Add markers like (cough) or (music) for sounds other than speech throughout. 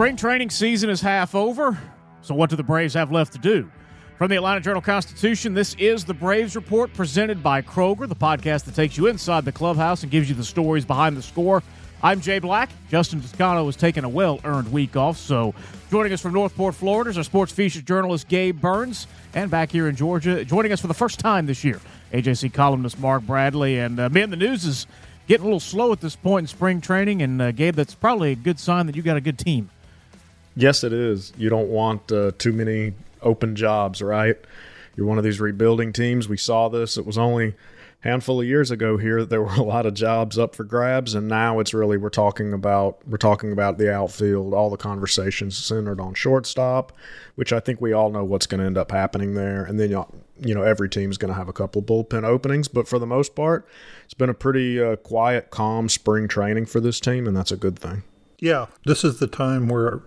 Spring training season is half over, so what do the Braves have left to do? From the Atlanta Journal Constitution, this is the Braves Report presented by Kroger, the podcast that takes you inside the clubhouse and gives you the stories behind the score. I'm Jay Black. Justin Toscano is taking a well earned week off, so joining us from Northport, Florida is our sports features journalist Gabe Burns. And back here in Georgia, joining us for the first time this year, AJC columnist Mark Bradley. And uh, man, the news is getting a little slow at this point in spring training. And uh, Gabe, that's probably a good sign that you got a good team. Yes, it is. You don't want uh, too many open jobs, right? You're one of these rebuilding teams. We saw this. It was only handful of years ago here that there (laughs) were a lot of jobs up for grabs and now it's really we're talking about we're talking about the outfield all the conversations centered on shortstop which i think we all know what's going to end up happening there and then you know every team's going to have a couple bullpen openings but for the most part it's been a pretty uh, quiet calm spring training for this team and that's a good thing yeah this is the time where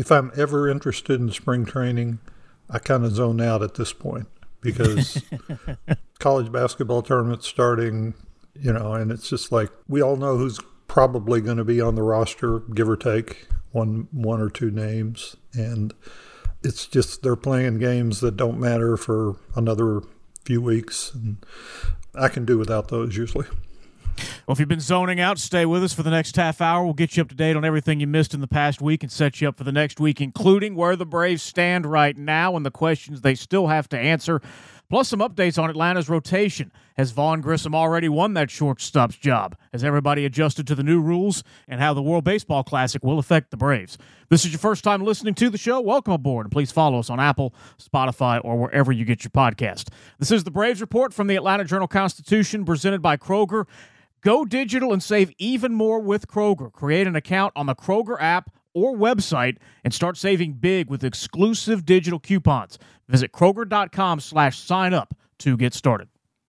if I'm ever interested in spring training, I kind of zone out at this point because (laughs) college basketball tournaments starting, you know, and it's just like we all know who's probably going to be on the roster, give or take one one or two names, and it's just they're playing games that don't matter for another few weeks, and I can do without those usually. Well, if you've been zoning out, stay with us for the next half hour. We'll get you up to date on everything you missed in the past week and set you up for the next week, including where the Braves stand right now and the questions they still have to answer. Plus, some updates on Atlanta's rotation. Has Vaughn Grissom already won that shortstop's job? Has everybody adjusted to the new rules and how the World Baseball Classic will affect the Braves? This is your first time listening to the show. Welcome aboard, and please follow us on Apple, Spotify, or wherever you get your podcast. This is the Braves Report from the Atlanta Journal Constitution, presented by Kroger. Go digital and save even more with Kroger. Create an account on the Kroger app or website and start saving big with exclusive digital coupons. Visit Kroger.com slash sign up to get started.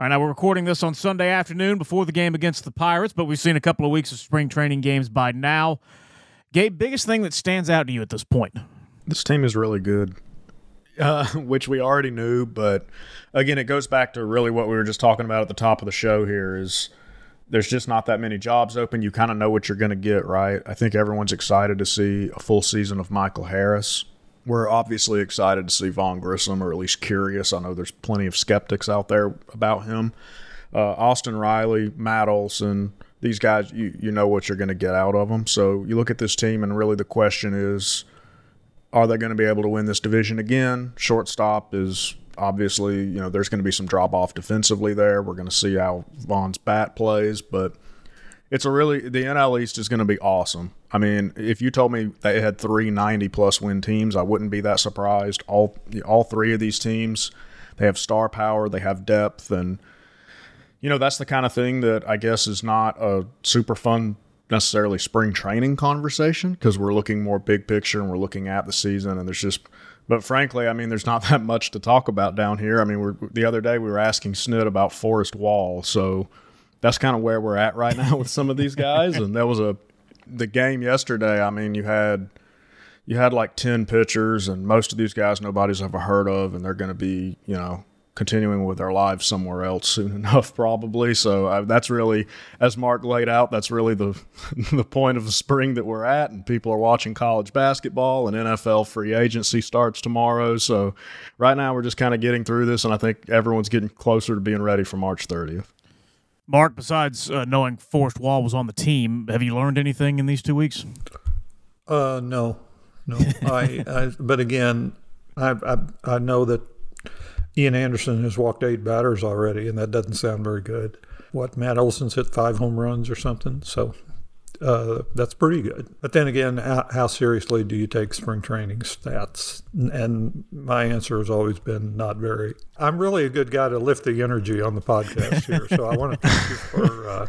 All right, now we're recording this on Sunday afternoon before the game against the Pirates, but we've seen a couple of weeks of spring training games by now. Gabe, biggest thing that stands out to you at this point? This team is really good, (laughs) uh, which we already knew, but again, it goes back to really what we were just talking about at the top of the show here is there's just not that many jobs open. You kind of know what you're going to get, right? I think everyone's excited to see a full season of Michael Harris we're obviously excited to see Vaughn Grissom, or at least curious. I know there's plenty of skeptics out there about him. Uh, Austin Riley, Matt Olson, these guys, you, you know what you're going to get out of them. So you look at this team, and really the question is are they going to be able to win this division again? Shortstop is obviously, you know, there's going to be some drop off defensively there. We're going to see how Vaughn's bat plays, but it's a really the NL East is going to be awesome. I mean, if you told me they had three 90 plus win teams, I wouldn't be that surprised. All all three of these teams, they have star power, they have depth, and you know that's the kind of thing that I guess is not a super fun necessarily spring training conversation because we're looking more big picture and we're looking at the season and there's just but frankly i mean there's not (laughs) that much to talk about down here i mean the other day we were asking snit about Forrest Wall so that's kind of where we're at right now with some of these guys. and there was a the game yesterday. I mean, you had you had like ten pitchers, and most of these guys nobody's ever heard of, and they're going to be you know continuing with their lives somewhere else soon (laughs) enough, probably. So uh, that's really, as Mark laid out, that's really the (laughs) the point of the spring that we're at, and people are watching college basketball, and NFL free agency starts tomorrow. So right now we're just kind of getting through this, and I think everyone's getting closer to being ready for March 30th. Mark, besides uh, knowing Forrest Wall was on the team, have you learned anything in these two weeks? Uh, no, no. (laughs) I, I, but again, I, I, I know that Ian Anderson has walked eight batters already, and that doesn't sound very good. What Matt Olson's hit five home runs or something. So uh, that's pretty good. But then again, how, how, seriously do you take spring training stats? And my answer has always been not very. I'm really a good guy to lift the energy on the podcast here, so I want to thank you for. (laughs) Uh,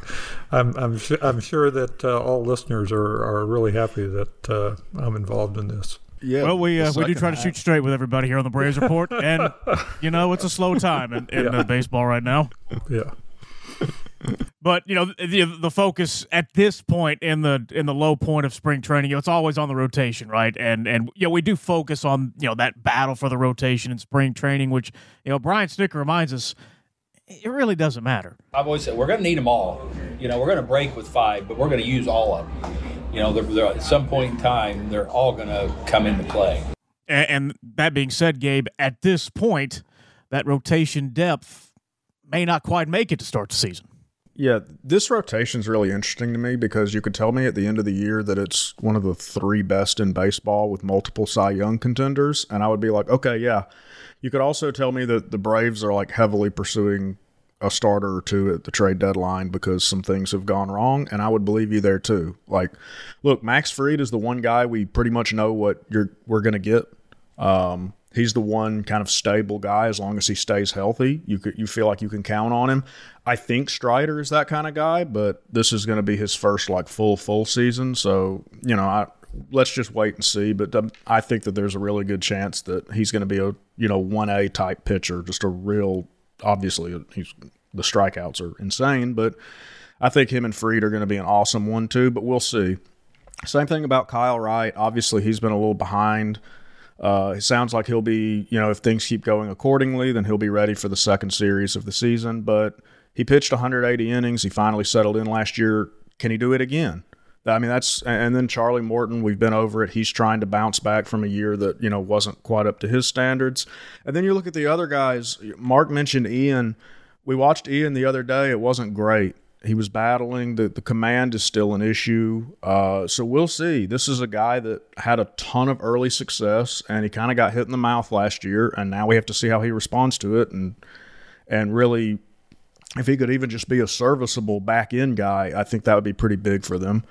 I'm I'm, I'm sure that uh, all listeners are are really happy that uh, I'm involved in this. Yeah. Well, we uh, we do try to shoot straight with everybody here on the Braves Report, and (laughs) you know it's a slow time in, in yeah. baseball right now. Yeah. But you know the the focus at this point in the in the low point of spring training, you know, it's always on the rotation, right? And and you know we do focus on you know that battle for the rotation in spring training, which you know Brian Snitker reminds us it really doesn't matter. I've always said we're going to need them all. You know, we're going to break with five, but we're going to use all of them. You know, they're, they're, at some point in time, they're all going to come into play. And, and that being said, Gabe, at this point, that rotation depth may not quite make it to start the season. Yeah, this rotation is really interesting to me because you could tell me at the end of the year that it's one of the three best in baseball with multiple Cy Young contenders, and I would be like, okay, yeah. You could also tell me that the Braves are like heavily pursuing a starter or two at the trade deadline because some things have gone wrong, and I would believe you there too. Like, look, Max Fried is the one guy we pretty much know what you're we're gonna get. Um, he's the one kind of stable guy as long as he stays healthy. You could, you feel like you can count on him. I think Strider is that kind of guy, but this is going to be his first like full full season, so you know I. Let's just wait and see, but um, I think that there's a really good chance that he's going to be a you know one A type pitcher, just a real. Obviously, he's the strikeouts are insane, but I think him and Fried are going to be an awesome one too. But we'll see. Same thing about Kyle Wright. Obviously, he's been a little behind uh, it sounds like he'll be, you know, if things keep going accordingly, then he'll be ready for the second series of the season. But he pitched 180 innings. He finally settled in last year. Can he do it again? I mean, that's and then Charlie Morton. We've been over it. He's trying to bounce back from a year that you know wasn't quite up to his standards. And then you look at the other guys. Mark mentioned Ian. We watched Ian the other day. It wasn't great. He was battling. The, the command is still an issue. Uh, so we'll see. This is a guy that had a ton of early success, and he kind of got hit in the mouth last year, and now we have to see how he responds to it, and and really, if he could even just be a serviceable back end guy, I think that would be pretty big for them.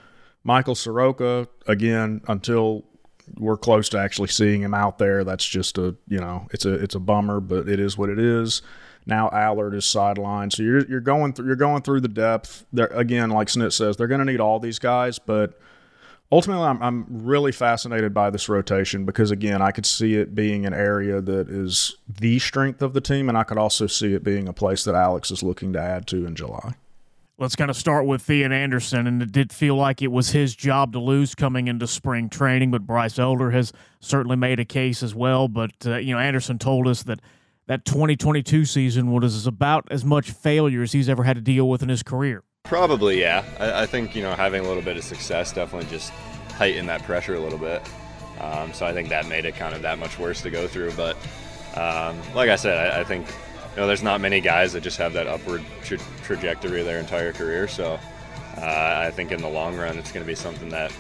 Michael Soroka, again, until we're close to actually seeing him out there, that's just a you know it's a it's a bummer, but it is what it is. Now Allard is sidelined, so you're you're going through you're going through the depth. There again, like Snit says, they're going to need all these guys, but ultimately, I'm I'm really fascinated by this rotation because again, I could see it being an area that is the strength of the team, and I could also see it being a place that Alex is looking to add to in July. Let's kind of start with Ian Anderson, and it did feel like it was his job to lose coming into spring training, but Bryce Elder has certainly made a case as well. But uh, you know, Anderson told us that that 2022 season was about as much failure as he's ever had to deal with in his career. Probably, yeah. I, I think you know having a little bit of success definitely just heightened that pressure a little bit. Um, so I think that made it kind of that much worse to go through. But um, like I said, I, I, think you know there's not many guys that just have that upward tra- trajectory their entire career. So uh, I think in the long run, it's going to be something that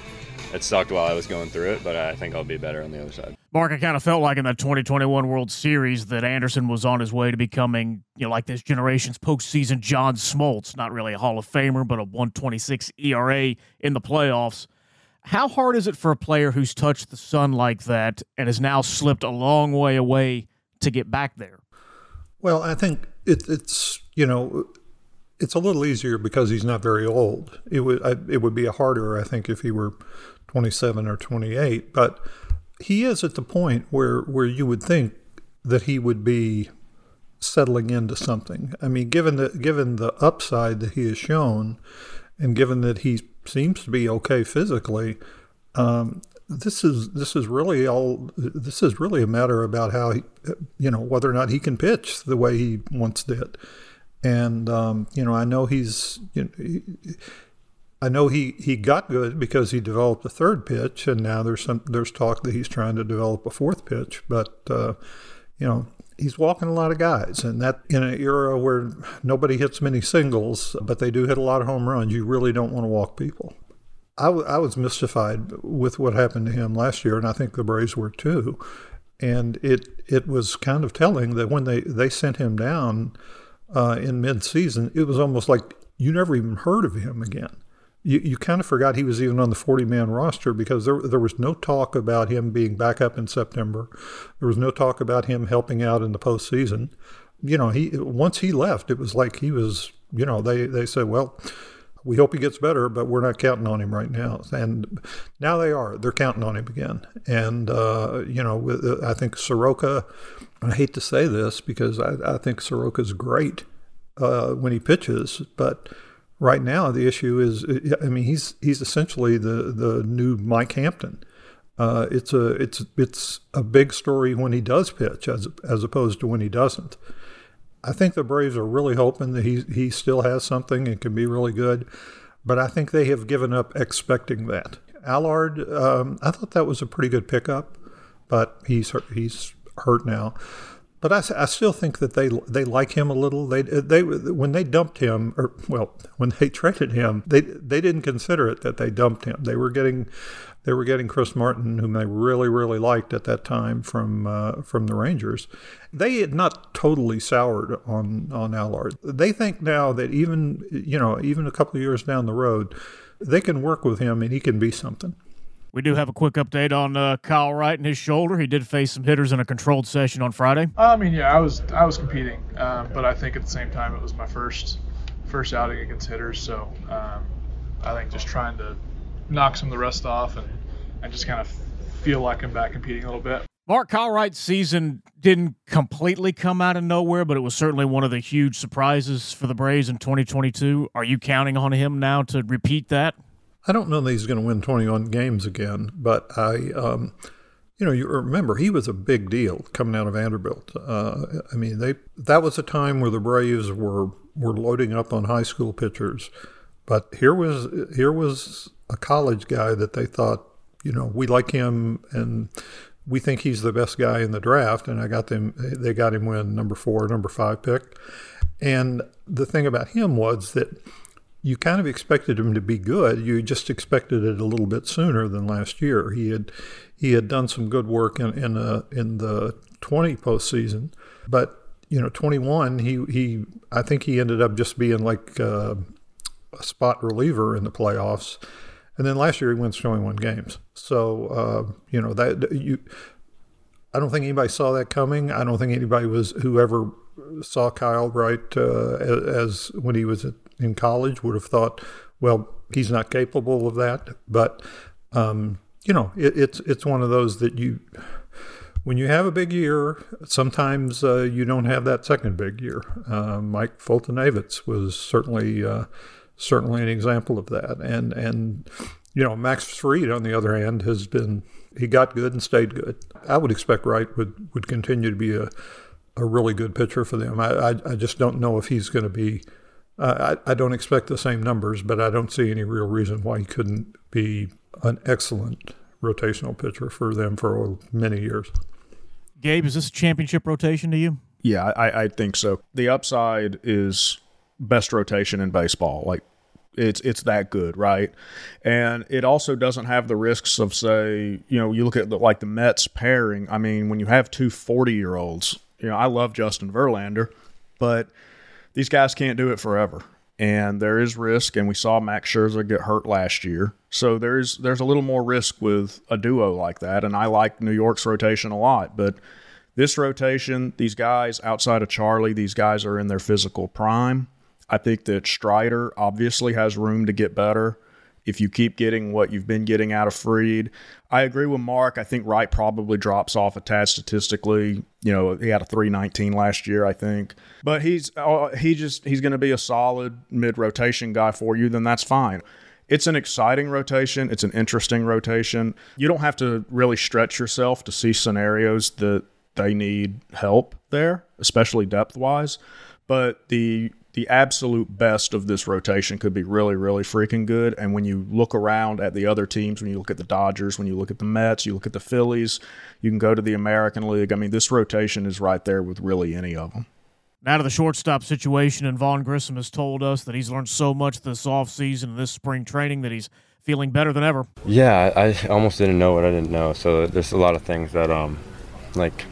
it sucked while I was going through it, but I think I'll be better on the other side. Mark, I kind of felt like in that 2021 World Series that Anderson was on his way to becoming, you know, like this generation's postseason John Smoltz, not really a Hall of Famer, but a 126 ERA in the playoffs. How hard is it for a player who's touched the sun like that and has now slipped a long way away to get back there? Well, I think it, it's, you know, it's a little easier because he's not very old. It would I, it would be harder, I think, if he were 27 or 28. But he is at the point where, where you would think that he would be settling into something. I mean, given the, given the upside that he has shown, and given that he seems to be okay physically, um, this is this is really all. This is really a matter about how he, you know, whether or not he can pitch the way he once did. And um, you know, I know he's you know, I know he, he got good because he developed a third pitch, and now there's some there's talk that he's trying to develop a fourth pitch. But uh, you know he's walking a lot of guys, and that in an era where nobody hits many singles, but they do hit a lot of home runs, you really don't want to walk people. I, w- I was mystified with what happened to him last year, and I think the Braves were too. And it it was kind of telling that when they, they sent him down uh, in midseason, it was almost like you never even heard of him again you, you kind of forgot he was even on the 40 man roster because there, there was no talk about him being back up in September. There was no talk about him helping out in the postseason. You know, he once he left, it was like he was, you know, they, they said, well, we hope he gets better, but we're not counting on him right now. And now they are. They're counting on him again. And, uh, you know, with, uh, I think Soroka, I hate to say this because I, I think Soroka's great uh, when he pitches, but right now the issue is, I mean, he's he's essentially the the new Mike Hampton. Uh, it's a it's it's a big story when he does pitch as as opposed to when he doesn't. I think the Braves are really hoping that he he still has something and can be really good, but I think they have given up expecting that. Allard, um, I thought that was a pretty good pickup, but he's he's hurt now. But I, I still think that they they like him a little. They they when they dumped him, or well, when they (laughs) traded him, they they didn't consider it that they dumped him. They were getting they were getting Chris Martin, whom they really really liked at that time from uh, from the Rangers. They had not totally soured on on Allard. They think now that even you know even a couple of years down the road, they can work with him and he can be something. We do have a quick update on uh, Kyle Wright and his shoulder. He did face some hitters in a controlled session on Friday. I mean, yeah, I was I was competing, um, but I think at the same time it was my first first outing against hitters, so um, I think just trying to knock some of the rest off and, and just kind of feel like I'm back competing a little bit. Mark Kyle Wright's season didn't completely come out of nowhere, but it was certainly one of the huge surprises for the Braves in 2022. Are you counting on him now to repeat that? I don't know that he's going to win 21 games again, but I, um, you know, you remember he was a big deal coming out of Vanderbilt. Uh, I mean, they that was a time where the Braves were were loading up on high school pitchers, but here was here was a college guy that they thought, you know, we like him and we think he's the best guy in the draft, and I got them. They got him when number four, number five pick, and the thing about him was that you kind of expected him to be good. You just expected it a little bit sooner than last year. He had he had done some good work in in, uh, in the 20 postseason, but you know 21 he he I think he ended up just being like uh, a spot reliever in the playoffs, and then last year he wins 21 games. So uh, you know that you. I don't think anybody saw that coming. I don't think anybody was whoever saw Kyle Wright uh, as, as, when he was in college would have thought, well, he's not capable of that. But um, you know, it, it's it's one of those that you when you have a big year, sometimes uh, you don't have that second big year. Uh, Mike Foltynewicz was certainly uh, certainly an example of that, and and you know Max Fried on the other hand has been he got good and stayed good. I would expect Wright would would continue to be a a really good pitcher for them. I I, I just don't know if he's going to be uh, I, I don't expect the same numbers, but I don't see any real reason why he couldn't be an excellent rotational pitcher for them for many years. Gabe, is this a championship rotation to you? Yeah, I, I think so. The upside is best rotation in baseball. Like it's it's that good, right? And it also doesn't have the risks of say, you know, you look at the, like the Mets pairing. I mean, when you have two 40 year olds, you know, I love Justin Verlander, but these guys can't do it forever. And there is risk, and we saw Max Scherzer get hurt last year. So there's there's a little more risk with a duo like that. And I like New York's rotation a lot, but this rotation, these guys outside of Charlie, these guys are in their physical prime. I think that Strider obviously has room to get better if you keep getting what you've been getting out of Fried. I agree with Mark. I think Wright probably drops off a tad statistically. You know, he had a 319 last year, I think. But he's uh, he just he's going to be a solid mid rotation guy for you, then that's fine. It's an exciting rotation. It's an interesting rotation. You don't have to really stretch yourself to see scenarios that they need help there, especially depth wise. But the the absolute best of this rotation could be really, really freaking good. And when you look around at the other teams, when you look at the Dodgers, when you look at the Mets, you look at the Phillies, you can go to the American League. I mean, this rotation is right there with really any of them. Now to the shortstop situation, and Vaughn Grissom has told us that he's learned so much this offseason and this spring training that he's feeling better than ever. Yeah, I almost didn't know what I didn't know. So there's a lot of things that, um, like,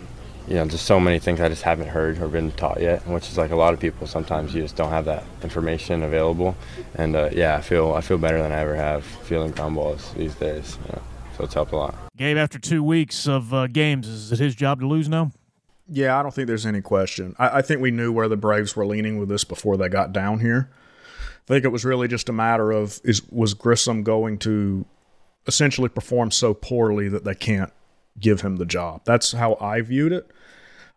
you know, just so many things I just haven't heard or been taught yet, which is like a lot of people. Sometimes you just don't have that information available, and uh, yeah, I feel I feel better than I ever have feeling ground balls these days. You know, so it's helped a lot. Gabe, after two weeks of uh, games, is it his job to lose now? Yeah, I don't think there's any question. I, I think we knew where the Braves were leaning with this before they got down here. I think it was really just a matter of is was Grissom going to essentially perform so poorly that they can't give him the job. That's how I viewed it.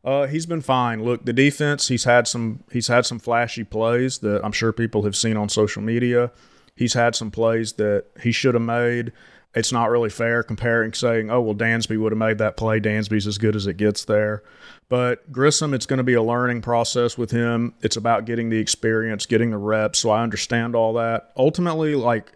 Uh, he's been fine. Look, the defense. He's had some. He's had some flashy plays that I'm sure people have seen on social media. He's had some plays that he should have made. It's not really fair comparing, saying, "Oh, well, Dansby would have made that play. Dansby's as good as it gets there." But Grissom, it's going to be a learning process with him. It's about getting the experience, getting the reps. So I understand all that. Ultimately, like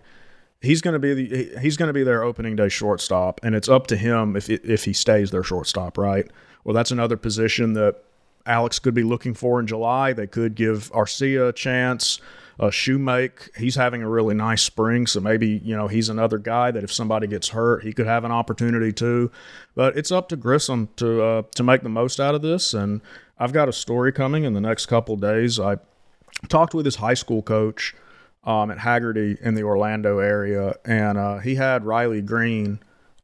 he's going to be the he's going to be their opening day shortstop, and it's up to him if if he stays their shortstop, right? Well, that's another position that Alex could be looking for in July. They could give Arcia a chance. Uh, Shewmake, he's having a really nice spring, so maybe you know he's another guy that if somebody gets hurt, he could have an opportunity too. But it's up to Grissom to uh, to make the most out of this. And I've got a story coming in the next couple days. I talked with his high school coach um, at Hagerty in the Orlando area, and uh, he had Riley Greene,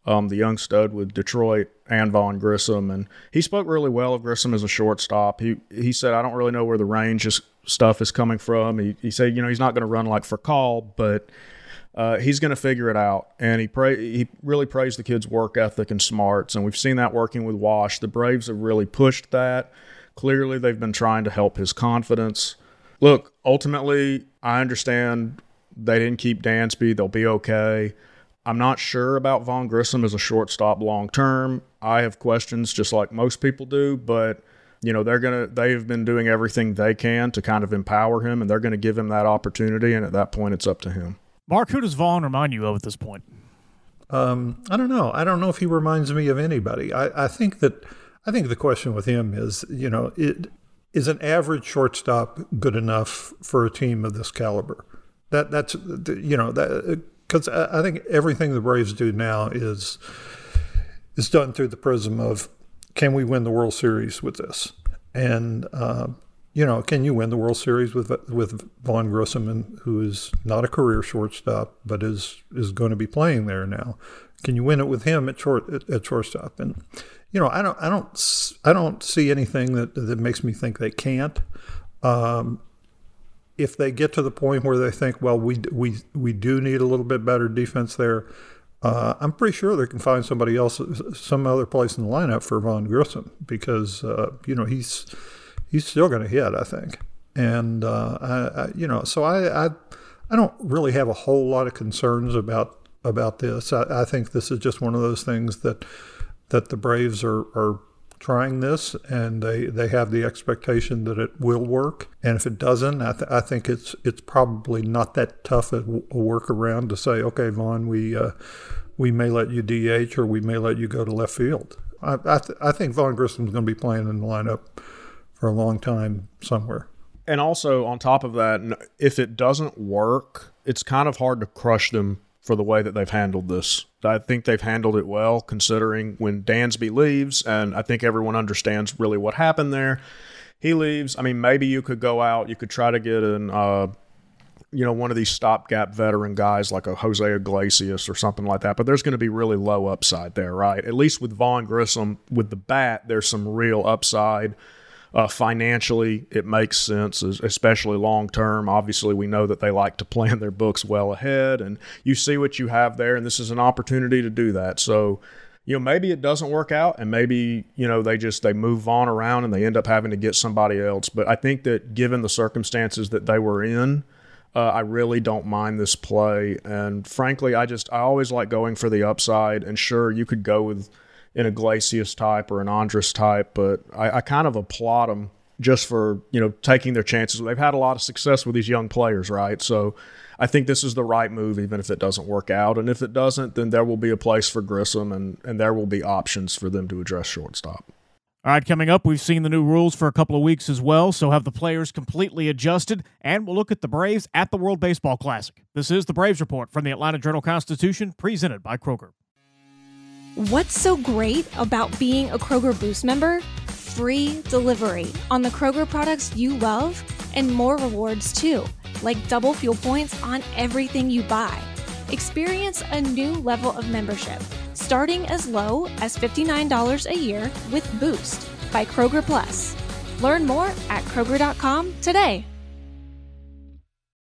um, the young stud with Detroit, and Vaughn Grissom, and he spoke really well of Grissom as a shortstop. He he said, I don't really know where the range is stuff is coming from. He, he said, you know, he's not going to run like Furcal, but uh, he's going to figure it out. And he he really praised the kid's work ethic and smarts. And we've seen that working with Wash. The Braves have really pushed that. Clearly, they've been trying to help his confidence. Look, ultimately, I understand they didn't keep Dansby. They'll be okay. I'm not sure about Vaughn Grissom as a shortstop long term. I have questions just like most people do, but you know they're gonna they've been doing everything they can to kind of empower him and they're gonna give him that opportunity and at that point it's up to him. Mark who does vaughn remind you of at this point? Um, i don't know. I don't know if he reminds me of anybody. I, I think that i think the question with him is you know it is an average shortstop good enough for a team of this caliber? That that's you know that because I think everything the braves do now is is done through the prism of can we win the World Series with this? And uh, you know, can you win the World Series with with Vaughn Grissom, who is not a career shortstop, but is is going to be playing there now? Can you win it with him at short at, at shortstop? And you know, I don't, I don't, I don't see anything that that makes me think they can't. Um, if they get to the point where they think, well, we we we do need a little bit better defense there, uh, I'm pretty sure they can find somebody else, some other place in the lineup for Vaughn Grissom because uh, you know he's he's still going to hit, I think, and uh, I, I, you know, so I, I I don't really have a whole lot of concerns about about this. I, I think this is just one of those things that that the Braves are are trying this and they, they have the expectation that it will work. And if it doesn't, I, th- I think it's it's probably not that tough a, workaround to say, okay, Vaughn, we uh, we may let you DH or we may let you go to left field. I I, th- I think Vaughn Grissom's going to be playing in the lineup for a long time somewhere. And also on top of that, if it doesn't work, it's kind of hard to crush them for the way that they've handled this. I think they've handled it well, considering when Dansby leaves, and I think everyone understands really what happened there. He leaves. I mean, maybe you could go out, you could try to get an, uh, you know, one of these stopgap veteran guys like a Jose Iglesias or something like that. But there's going to be really low upside there, right? At least with Vaughn Grissom, with the bat, there's some real upside. Uh, financially, it makes sense, especially long term. Obviously, we know that they like to (laughs) plan their books well ahead, and you see what you have there, and this is an opportunity to do that. So, you know, maybe it doesn't work out, and maybe you know they just they move on around and they end up having to get somebody else. But I think that given the circumstances that they were in, uh, I really don't mind this play, and frankly, I just I always like going for the upside. And sure, you could go with an Iglesias type or an Andrus type, but I, I kind of applaud them just for you know taking their chances. They've had a lot of success with these young players, right? So I think this is the right move, even if it doesn't work out. And if it doesn't, then there will be a place for Grissom, and and there will be options for them to address shortstop. All right, coming up, we've seen the new rules for a couple of weeks as well, so have the players completely adjusted, and we'll look at the Braves at the World Baseball Classic. This is the Braves Report from the Atlanta Journal Constitution, presented by Kroger. What's so great about being a Kroger Boost member? free delivery on the Kroger products you love and more rewards too, like double fuel points on everything you buy. Experience a new level of membership, starting as low as $59 a year with Boost by Kroger Plus. Learn more at Kroger.com today.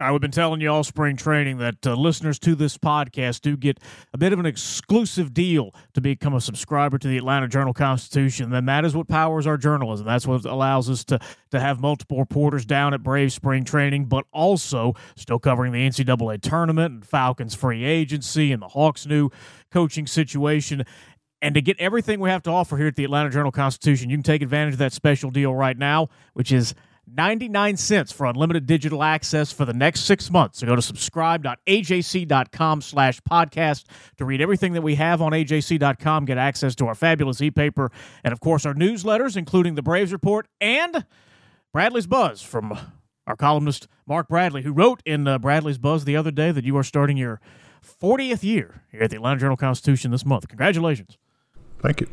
We've been telling you all spring training that uh, listeners to this podcast do get a bit of an exclusive deal to become a subscriber to the Atlanta Journal Constitution. Then that is what powers our journalism. That's what allows us to to have multiple reporters down at Brave spring training, but also still covering the NCAA tournament and Falcons free agency and the Hawks' new coaching situation. And to get everything we have to offer here at the Atlanta Journal Constitution, you can take advantage of that special deal right now, which is 99 cents for unlimited digital access for the next six months. So go to subscribe.ajc.com slash podcast to read everything that we have on ajc.com, get access to our fabulous e-paper, and of course our newsletters, including the Braves Report and Bradley's Buzz from our columnist Mark Bradley, who wrote in uh, Bradley's Buzz the other day that you are starting your 40th year here at the Atlanta Journal Constitution this month. Congratulations. Thank you.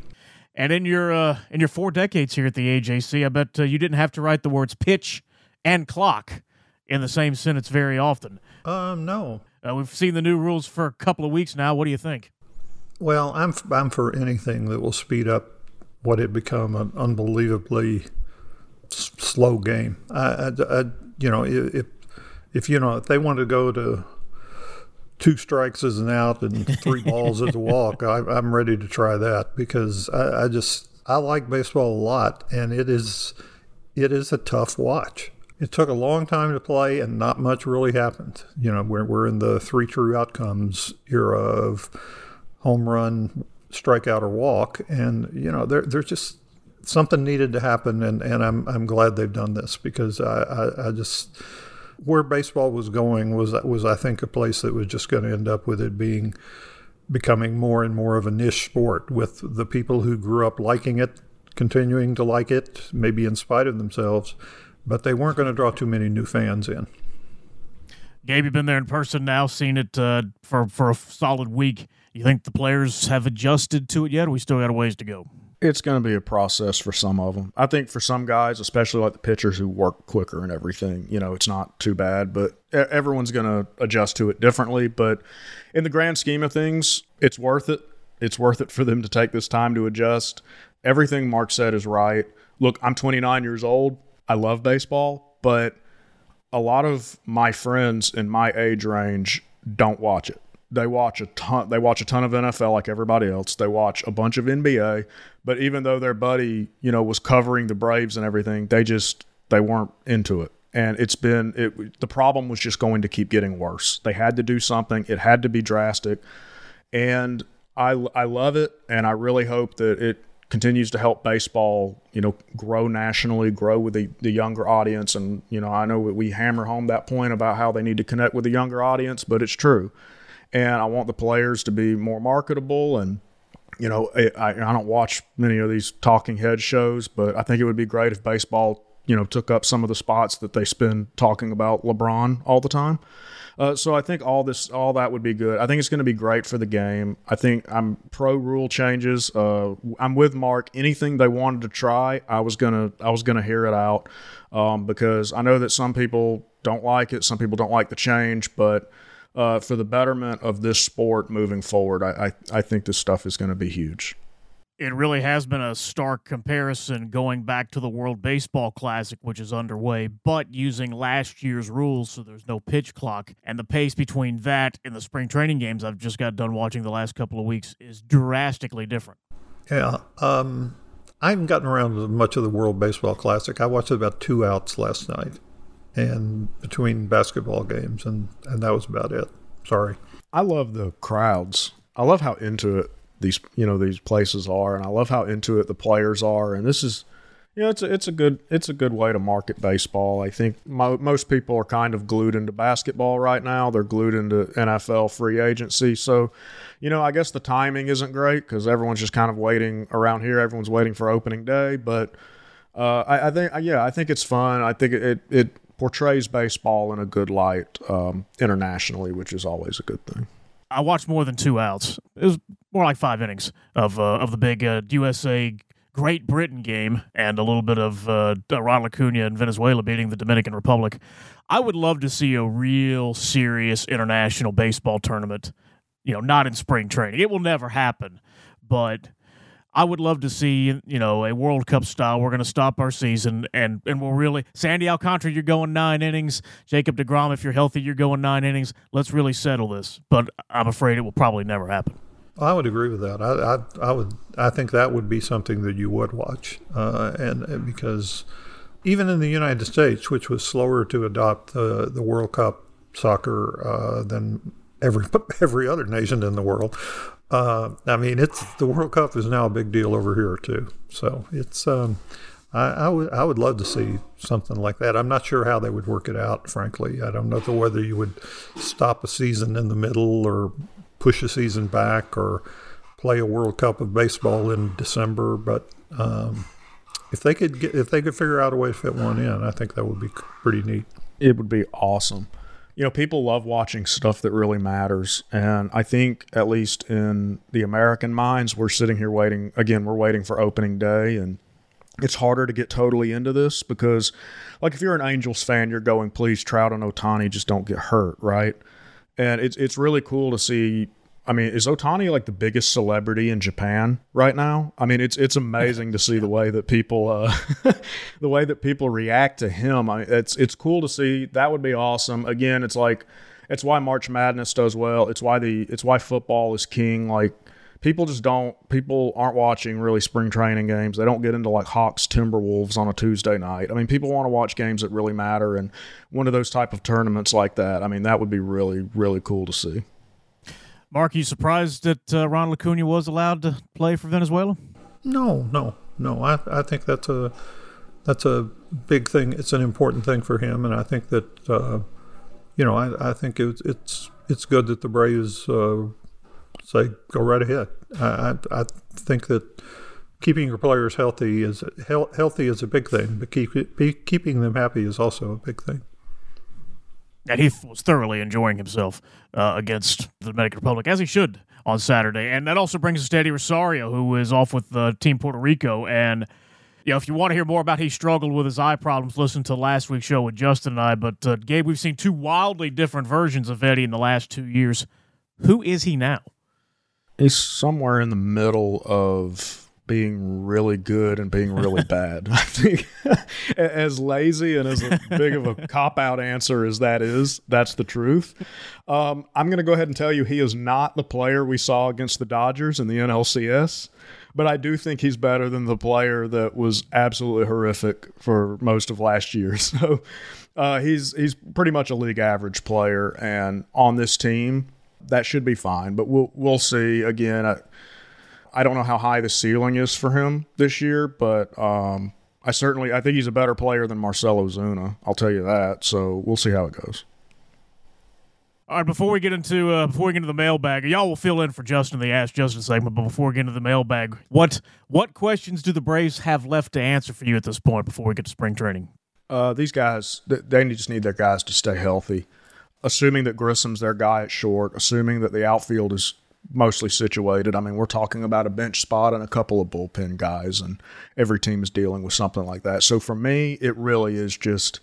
And in your uh, in your four decades here at the AJC, I bet uh, you didn't have to write the words pitch and clock in the same sentence very often. Um, no. Uh, we've seen the new rules for a couple of weeks now. What do you think? Well, I'm I'm for anything that will speed up what had become an unbelievably s- slow game. I, I, I, you know, if if you know if they want to go to two strikes as an out and three (laughs) balls as a walk, I, am ready to try that because I, I, just I like baseball a lot, and it is it is a tough watch. It took a long time to play, and not much really happened. You know, we're we're in the three true outcomes era of home run, strikeout, or walk, and you know there there's just something needed to happen, and, and I'm I'm glad they've done this because I, I, I just where baseball was going was was I think a place that was just going to end up with it being becoming more and more of a niche sport with the people who grew up liking it continuing to like it maybe in spite of themselves but they weren't going to draw too many new fans in Gabe, you've been there in person now, seen it uh, for for a solid week. You think the players have adjusted to it yet? We still got a ways to go. It's going to be a process for some of them. I think for some guys, especially like the pitchers who work quicker and everything, you know, it's not too bad, but everyone's going to adjust to it differently. But in the grand scheme of things, it's worth it. It's worth it for them to take this time to adjust. Everything Mark said is right. Look, I'm 29 years old. I love baseball, but a lot of my friends in my age range don't watch it they watch a ton they watch a ton of NFL like everybody else. They watch a bunch of NBA, but even though their buddy, you know, was covering the Braves and everything, they just they weren't into it. And it's been it the problem was just going to keep getting worse. They had to do something. It had to be drastic. And I I love it and I really hope that it continues to help baseball, you know, grow nationally, grow with the, the younger audience. And, you know, I know we hammer home that point about how they need to connect with the younger audience, but it's true and I want the players to be more marketable. And you know, I, I don't watch many of these talking head shows, but I think it would be great if baseball, you know, took up some of the spots that they spend talking about LeBron all the time. Uh, so I think all this, all that would be good. I think it's going to be great for the game. I think I'm pro rule changes. Uh, I'm with Mark. Anything they wanted to try, I was gonna, I was gonna hear it out um, because I know that some people don't like it, some people don't like the change, but uh, for the betterment of this sport moving forward, I, I, I think this stuff is going to be huge. It really has been a stark comparison going back to the World Baseball Classic, which is underway, but using last year's rules, so there's no pitch clock. And the pace between that and the spring training games I've just got done watching the last couple of weeks is drastically different. Yeah. Um, I haven't gotten around to much of the World Baseball Classic. I watched about two outs last night and between basketball games, and, and that was about it. Sorry. I love the crowds. I love how into it these you know these places are, and I love how into it the players are. And this is Yeah, it's a, it's a good it's a good way to market baseball. I think mo- most people are kind of glued into basketball right now. They're glued into NFL free agency. So, you know, I guess the timing isn't great because everyone's just kind of waiting around here. Everyone's waiting for opening day. But uh, I, I, think yeah, I think it's fun. I think it, it, it portrays baseball in a good light um, internationally, which is always a good thing. I watched more than two outs. It was more like five innings of uh, of the big uh, USA Great Britain game and a little bit of uh, Ronald Acuna and Venezuela beating the Dominican Republic. I would love to see a real serious international baseball tournament. You know, not in spring training. It will never happen, but I would love to see, you know, a World Cup style. We're going to stop our season and and we'll really Sandy Alcantara, you're going nine innings. Jacob Degrom, if you're healthy, you're going nine innings. Let's really settle this. But I'm afraid it will probably never happen. I would agree with that. I, I, I would. I think that would be something that you would watch, uh, and, and, because even in the United States, which was slower to adopt the the World Cup soccer uh, than every (laughs) every other nation in the world, uh, I mean, it's the World Cup is now a big deal over here too. So it's. Um, I, I would would love to see something like that. I'm not sure how they would work it out. Frankly, I don't know whether you would stop a season in the middle or push a season back or play a World Cup of baseball in December. But um, if they could get if they could figure out a way to fit one in, I think that would be pretty neat. It would be awesome. You know, people love watching stuff that really matters, and I think at least in the American minds, we're sitting here waiting. Again, we're waiting for opening day, and it's harder to get totally into this because, like, if you're an Angels fan, you're going, please, Trout and Ohtani just don't get hurt, right? and it's it's really cool to see. I mean, is Ohtani like the biggest celebrity in Japan right now? I mean, it's it's amazing to see the way that people uh, (laughs) the way that people react to him. I mean, it's it's cool to see. That would be awesome. Again, it's like it's why March Madness does well. It's why the it's why football is king. Like people just don't people aren't watching really spring training games. They don't get into like Hawks Timberwolves on a Tuesday night. I mean, people want to watch games that really matter and one of those type of tournaments like that. I mean, that would be really really cool to see. Mark, are you surprised that uh, Ronald Acuna was allowed to play for Venezuela? No, no, no. I I think that's a that's a big thing. It's an important thing for him, and I think that uh, you know I, I think it's it's it's good that the Braves uh, say go right ahead. I, I, I think that keeping your players healthy is healthy is a big thing, but keep, keeping them happy is also a big thing. And he was thoroughly enjoying himself uh, against the Dominican Republic, as he should on Saturday. And that also brings us to Eddie Rosario, who is off with uh, Team Puerto Rico. And you know, if you want to hear more about he struggled with his eye problems, listen to last week's show with Justin and I. But uh, Gabe, we've seen two wildly different versions of Eddie in the last two years. Who is he now? he's somewhere in the middle of being really good and being really (laughs) bad. (laughs) I think (laughs) as lazy and as big of a cop out answer as that is, that's the truth. Um, I'm going to go ahead and tell you he is not the player we saw against the Dodgers in the NLCS, but I do think he's better than the player that was absolutely horrific for most of last year. So uh, he's he's pretty much a league average player, and on this team, that should be fine. But we'll we'll see. Again, I, I don't know how high the ceiling is for him this year, but um, I certainly I think he's a better player than Marcell Ozuna. I'll tell you that. So we'll see how it goes. All right, before we get into uh, before we get into the mailbag, y'all will fill in for Justin the Ask Justin segment. But before we get into the mailbag, what what questions do the Braves have left to answer for you at this point before we get to spring training? Uh, these guys, they just need their guys to stay healthy assuming that Grissom's their guy at short, assuming that the outfield is mostly situated. I mean, we're talking about a bench spot and a couple of bullpen guys, and every team is dealing with something like that. So for me, it really is just,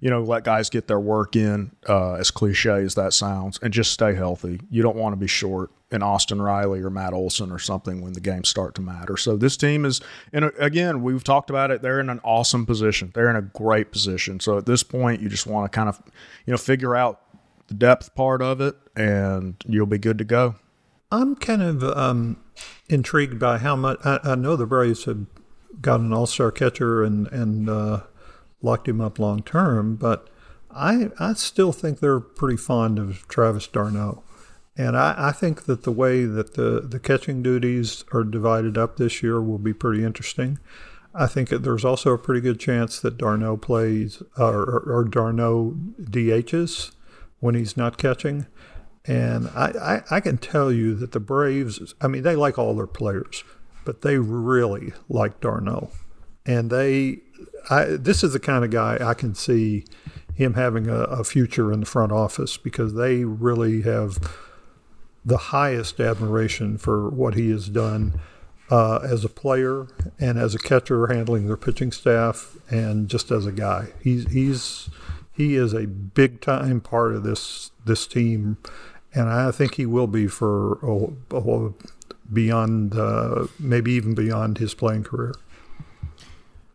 you know, let guys get their work in, uh, as cliche as that sounds, and just stay healthy. You don't want to be short in Austin Riley or Matt Olson or something when the games start to matter. So this team is, and again, we've talked about it. They're in an awesome position. They're in a great position. So at this point, you just want to kind of, you know, figure out the depth part of it, and you'll be good to go. I'm kind of um, intrigued by how much I, I, know the Braves have got an All Star catcher and and uh, locked him up long term, but I I still think they're pretty fond of Travis d'Arnaud. And I, I think that the way that the, the catching duties are divided up this year will be pretty interesting. I think there's also a pretty good chance that d'Arnaud plays or, or, or d'Arnaud DHs when he's not catching. And I, I, I, can tell you that the Braves, I mean, they like all their players, but they really like d'Arnaud. And they, I, this is the kind of guy I can see him having a, a future in the front office because they really have the highest admiration for what he has done uh, as a player and as a catcher, handling their pitching staff, and just as a guy. He's he's he is a big time part of this this team, and I think he will be for a, a, beyond uh, maybe even beyond his playing career.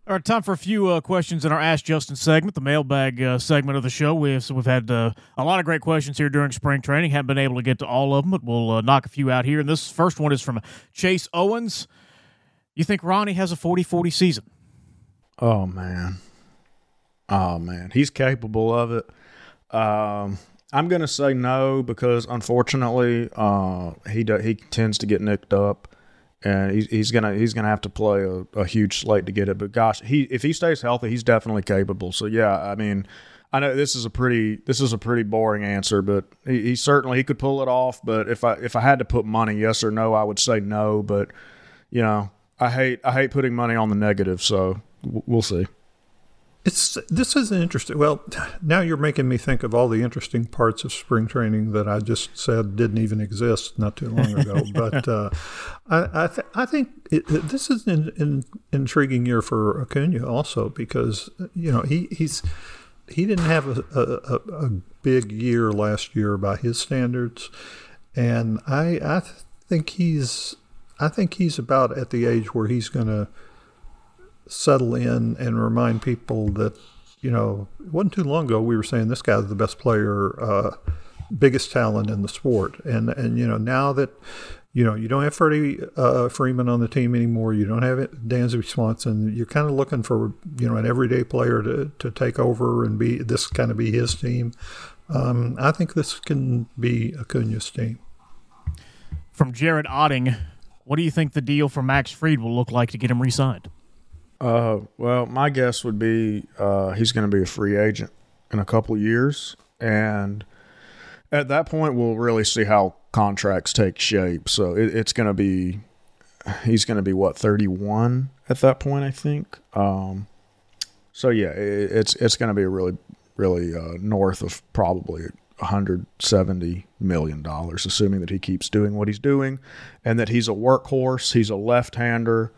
All right, time for a few uh, questions in our Ask Justin segment, the mailbag uh, segment of the show. We've so we've had uh, a lot of great questions here during spring training. Haven't been able to get to all of them, but we'll uh, knock a few out here. And this first one is from Chase Owens. You think Ronnie has a 40-40 season? Oh man, oh man, he's capable of it. Um, I'm gonna say no because unfortunately, uh, he do, he tends to get nicked up and he's, he's gonna he's gonna have to play a, a huge slate to get it. But gosh, he if he stays healthy, he's definitely capable. So yeah, I mean, I know this is a pretty this is a pretty boring answer, but he, he, certainly he could pull it off. But if I if I had to put money, yes or no, I would say no. But you know, I hate I hate putting money on the negative, so we'll see. It's this is interesting. Well, now you're making me think of all the interesting parts of spring training that I just said didn't even exist not too long ago. (laughs) but uh, I I, th- I think it, this is an, an, intriguing year for Acuna also because you know he he's he didn't have a, a, a big year last year by his standards, and I I think he's I think he's about at the age where he's going to settle in and remind people that, you know, it wasn't too long ago we were saying this guy's the best player, uh, biggest talent in the sport. And, and, you know, now that, you know, you don't have Freddie uh, Freeman on the team anymore. You don't have it, Dansby Swanson. You're kind of looking for, you know, an everyday player to, to take over and be this kind of be his team. Um, I think this can be Acuna's team. From Jared Otting, what do you think the deal for Max Fried will look like to get him re-signed? Uh, well, my guess would be uh, he's going to be a free agent in a couple years, and at that point, we'll really see how contracts take shape. So it, it's going to be he's going to be what 31 at that point, I think. Um, so yeah, it, it's it's going to be really really uh, north of probably 170 million dollars, assuming that he keeps doing what he's doing, and that he's a workhorse. He's a left-hander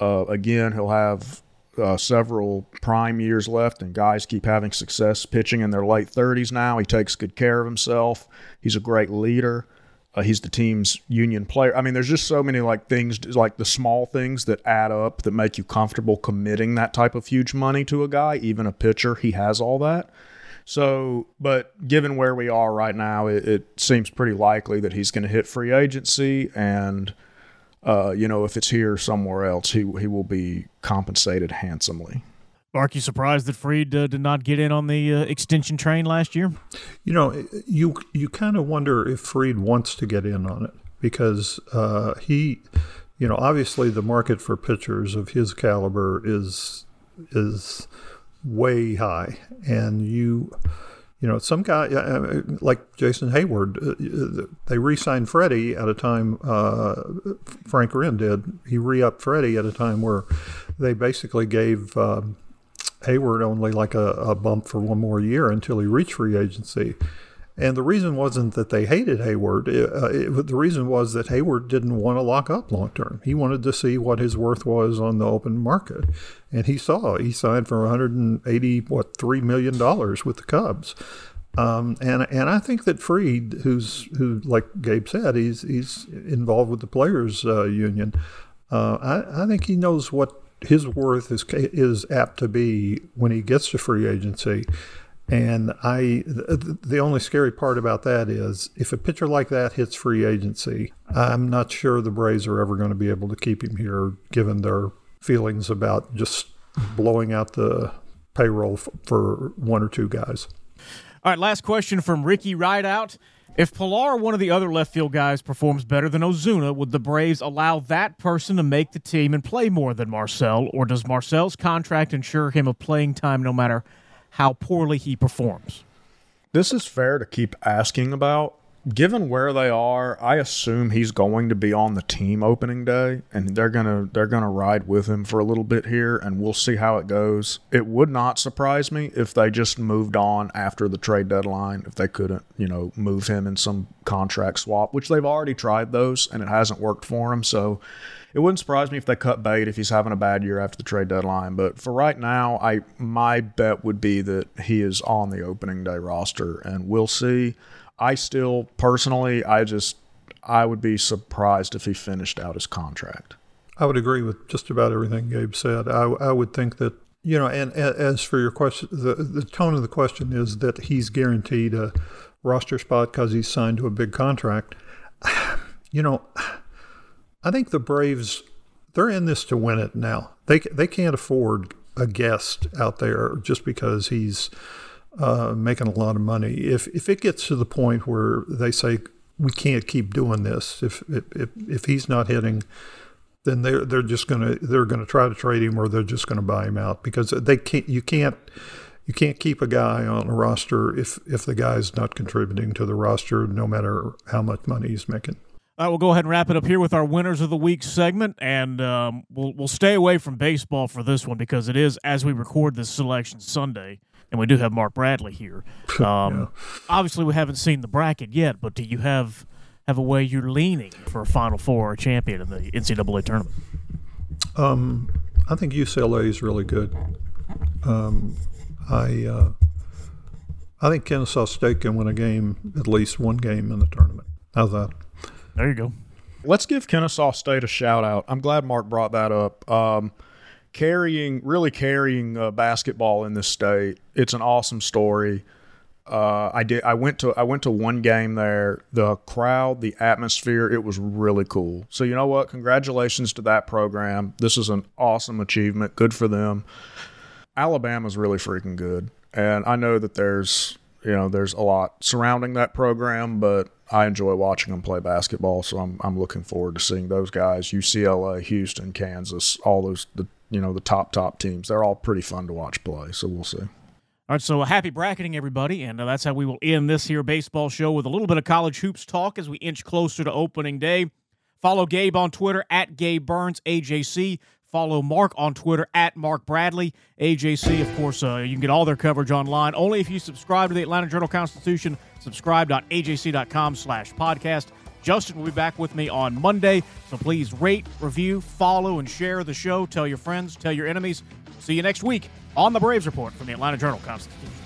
uh, again, he'll have uh, several prime years left, and guys keep having success pitching in their late 30s now. He takes good care of himself. He's a great leader. Uh, he's the team's union player. I mean, there's just so many like things, like the small things that add up that make you comfortable committing that type of huge money to a guy, even a pitcher. He has all that. So, but given where we are right now, it, it seems pretty likely that he's going to hit free agency and uh, you know, if it's here somewhere else, he he will be compensated handsomely. Mark, you surprised that Fried uh, did not get in on the uh, extension train last year? You know, you you kind of wonder if Fried wants to get in on it because uh, he, you know, obviously the market for pitchers of his caliber is is way high, and you you know, some guy uh, like Jason Heyward, uh, uh, they re-signed Freddie at a time. Uh, Frank Wren did. He re-upped Freddie at a time where they basically gave um, Heyward only like a, a, bump for one more year until he reached free agency. And the reason wasn't that they hated Heyward. It, uh, it, the reason was that Heyward didn't want to lock up long term. He wanted to see what his worth was on the open market, and he saw he signed for 180 what three million dollars with the Cubs. Um, and and I think that Fried, who's who like Gabe said, he's he's involved with the players uh, union. Uh, I, I think he knows what his worth is is apt to be when he gets to free agency. And I, the only scary part about that is if a pitcher like that hits free agency, I'm not sure the Braves are ever going to be able to keep him here, given their feelings about just blowing out the payroll for one or two guys. All right, last question from Ricky Rideout. If Pillar or one of the other left field guys performs better than Ozuna, would the Braves allow that person to make the team and play more than Marcell, or does Marcell's contract ensure him of playing time no matter how poorly he performs? This is fair to keep asking about given where they are, I assume he's going to be on the team opening day, and they're gonna they're gonna ride with him for a little bit here, and we'll see how it goes. It would not surprise me if they just moved on after the trade deadline, if they couldn't, you know, move him in some contract swap, which they've already tried those, and it hasn't worked for him. So it wouldn't surprise me if they cut bait if he's having a bad year after the trade deadline. But for right now, I my bet would be that he is on the opening day roster, and we'll see. I still personally, I just I would be surprised if he finished out his contract. I would agree with just about everything Gabe said. I, I would think that you know, and, and as for your question, the the tone of the question is that he's guaranteed a roster spot because he's signed to a big contract. (sighs) You know, I think the Braves they're in this to win it now. They they can't afford a guest out there just because he's uh, making a lot of money. If if it gets to the point where they say we can't keep doing this, if if if he's not hitting, then they're they're just gonna they're gonna try to trade him or they're just gonna buy him out because they can't you can't you can't keep a guy on a roster if if the guy's not contributing to the roster no matter how much money he's making. All right, we'll go ahead and wrap it up here with our winners of the week segment, and um, we'll we'll stay away from baseball for this one because it is as we record this selection Sunday and we do have Mark Bradley here. (laughs) Um, yeah. Obviously, we haven't seen the bracket yet, but do you have have a way you're leaning for a Final Four or champion in the NCAA tournament? Um, I think UCLA is really good. Um, I uh, I think Kennesaw State can win a game, at least one game in the tournament. How's that? There you go. Let's give Kennesaw State a shout out. I'm glad Mark brought that up. Um, carrying, really carrying uh, basketball in this state. It's an awesome story. Uh, I did. I went to. I went to one game there. The crowd, the atmosphere, it was really cool. So you know what? Congratulations to that program. This is an awesome achievement. Good for them. Alabama's really freaking good, and I know that there's you know there's a lot surrounding that program, but I enjoy watching them play basketball. So I'm I'm looking forward to seeing those guys. UCLA, Houston, Kansas, all those the you know the top top teams. They're all pretty fun to watch play. So we'll see. All right, so happy bracketing, everybody, and uh, that's how we will end this here baseball show with a little bit of college hoops talk as we inch closer to opening day. Follow Gabe on Twitter at Gabe Burns AJC. Follow Mark on Twitter at Mark Bradley AJC. Of course, uh, you can get all their coverage online only if you subscribe to the Atlanta Journal Constitution. Subscribe.ajc.com/slash podcast. Justin will be back with me on Monday. So please rate, review, follow, and share the show. Tell your friends, tell your enemies. See you next week on the Braves Report from the Atlanta Journal Constitution.